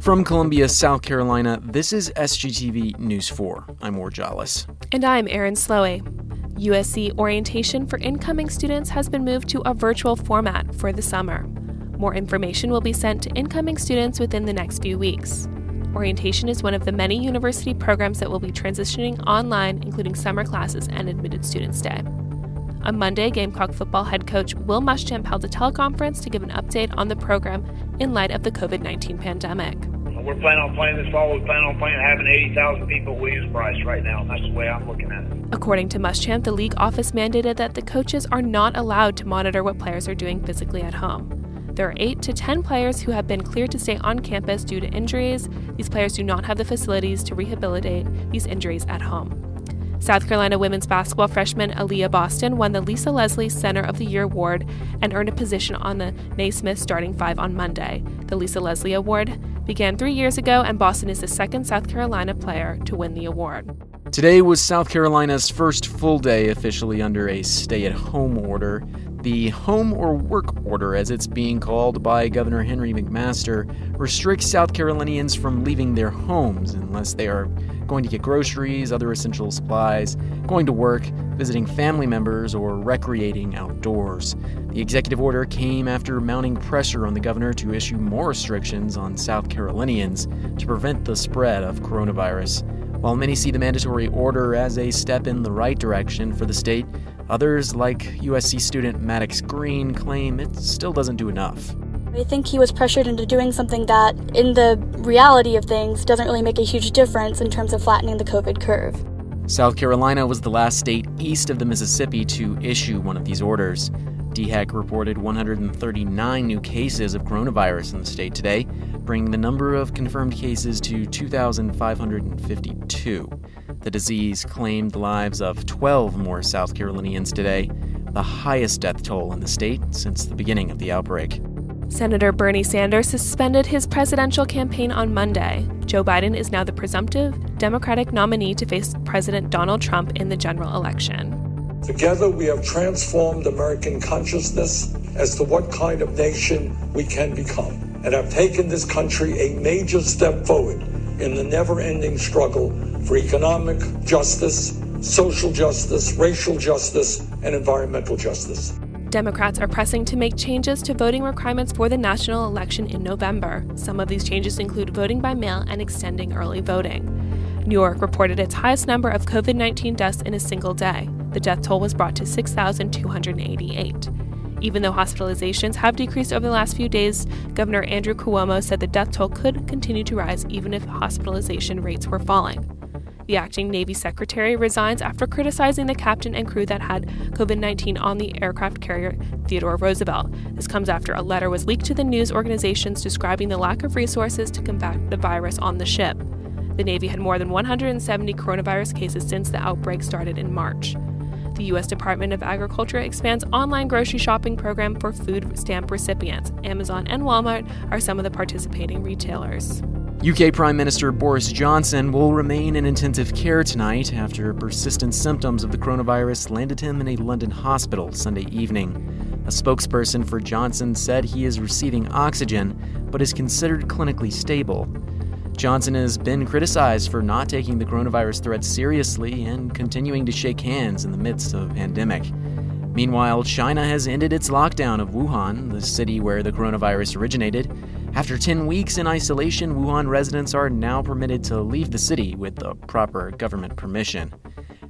From Columbia, South Carolina, this is SGTV News 4. I'm Jollis. And I'm Erin Slowey. USC orientation for incoming students has been moved to a virtual format for the summer. More information will be sent to incoming students within the next few weeks. Orientation is one of the many university programs that will be transitioning online, including summer classes and admitted students day. On Monday, Gamecock football head coach Will Muschamp held a teleconference to give an update on the program in light of the COVID 19 pandemic. We're planning on playing this fall. We plan on playing having 80,000 people at Williams-Brice right now, and that's the way I'm looking at it. According to Muschamp, the league office mandated that the coaches are not allowed to monitor what players are doing physically at home. There are 8 to 10 players who have been cleared to stay on campus due to injuries. These players do not have the facilities to rehabilitate these injuries at home. South Carolina women's basketball freshman Aaliyah Boston won the Lisa Leslie Center of the Year award and earned a position on the Naismith starting five on Monday. The Lisa Leslie Award began three years ago, and Boston is the second South Carolina player to win the award. Today was South Carolina's first full day officially under a stay at home order. The Home or Work Order, as it's being called by Governor Henry McMaster, restricts South Carolinians from leaving their homes unless they are going to get groceries, other essential supplies, going to work, visiting family members, or recreating outdoors. The executive order came after mounting pressure on the governor to issue more restrictions on South Carolinians to prevent the spread of coronavirus. While many see the mandatory order as a step in the right direction for the state, others, like USC student Maddox Green, claim it still doesn't do enough. I think he was pressured into doing something that, in the reality of things, doesn't really make a huge difference in terms of flattening the COVID curve. South Carolina was the last state east of the Mississippi to issue one of these orders. DHEC reported 139 new cases of coronavirus in the state today, bringing the number of confirmed cases to 2,552. The disease claimed the lives of 12 more South Carolinians today, the highest death toll in the state since the beginning of the outbreak. Senator Bernie Sanders suspended his presidential campaign on Monday. Joe Biden is now the presumptive Democratic nominee to face President Donald Trump in the general election. Together, we have transformed American consciousness as to what kind of nation we can become, and have taken this country a major step forward in the never ending struggle for economic justice, social justice, racial justice, and environmental justice. Democrats are pressing to make changes to voting requirements for the national election in November. Some of these changes include voting by mail and extending early voting. New York reported its highest number of COVID 19 deaths in a single day. The death toll was brought to 6,288. Even though hospitalizations have decreased over the last few days, Governor Andrew Cuomo said the death toll could continue to rise even if hospitalization rates were falling. The acting Navy secretary resigns after criticizing the captain and crew that had COVID 19 on the aircraft carrier Theodore Roosevelt. This comes after a letter was leaked to the news organizations describing the lack of resources to combat the virus on the ship. The Navy had more than 170 coronavirus cases since the outbreak started in March. The U.S. Department of Agriculture expands online grocery shopping program for food stamp recipients. Amazon and Walmart are some of the participating retailers. UK Prime Minister Boris Johnson will remain in intensive care tonight after persistent symptoms of the coronavirus landed him in a London hospital Sunday evening. A spokesperson for Johnson said he is receiving oxygen but is considered clinically stable. Johnson has been criticized for not taking the coronavirus threat seriously and continuing to shake hands in the midst of a pandemic. Meanwhile, China has ended its lockdown of Wuhan, the city where the coronavirus originated. After 10 weeks in isolation, Wuhan residents are now permitted to leave the city with the proper government permission.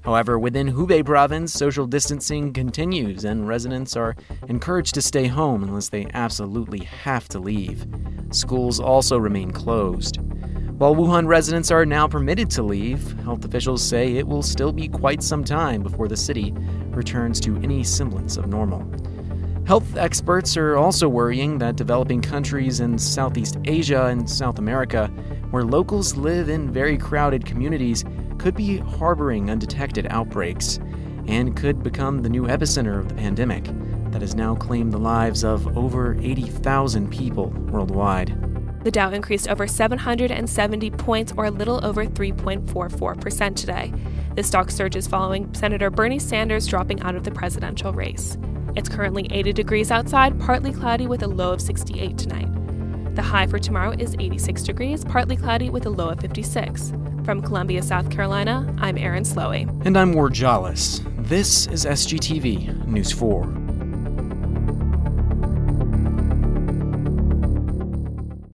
However, within Hubei province, social distancing continues and residents are encouraged to stay home unless they absolutely have to leave. Schools also remain closed. While Wuhan residents are now permitted to leave, health officials say it will still be quite some time before the city returns to any semblance of normal. Health experts are also worrying that developing countries in Southeast Asia and South America, where locals live in very crowded communities, could be harboring undetected outbreaks and could become the new epicenter of the pandemic that has now claimed the lives of over 80,000 people worldwide. The Dow increased over 770 points, or a little over 3.44% today. The stock surge is following Senator Bernie Sanders dropping out of the presidential race. It's currently 80 degrees outside, partly cloudy with a low of 68 tonight. The high for tomorrow is 86 degrees, partly cloudy with a low of 56. From Columbia, South Carolina, I'm Aaron Slowey. And I'm Ward Jollis. This is SGTV News 4.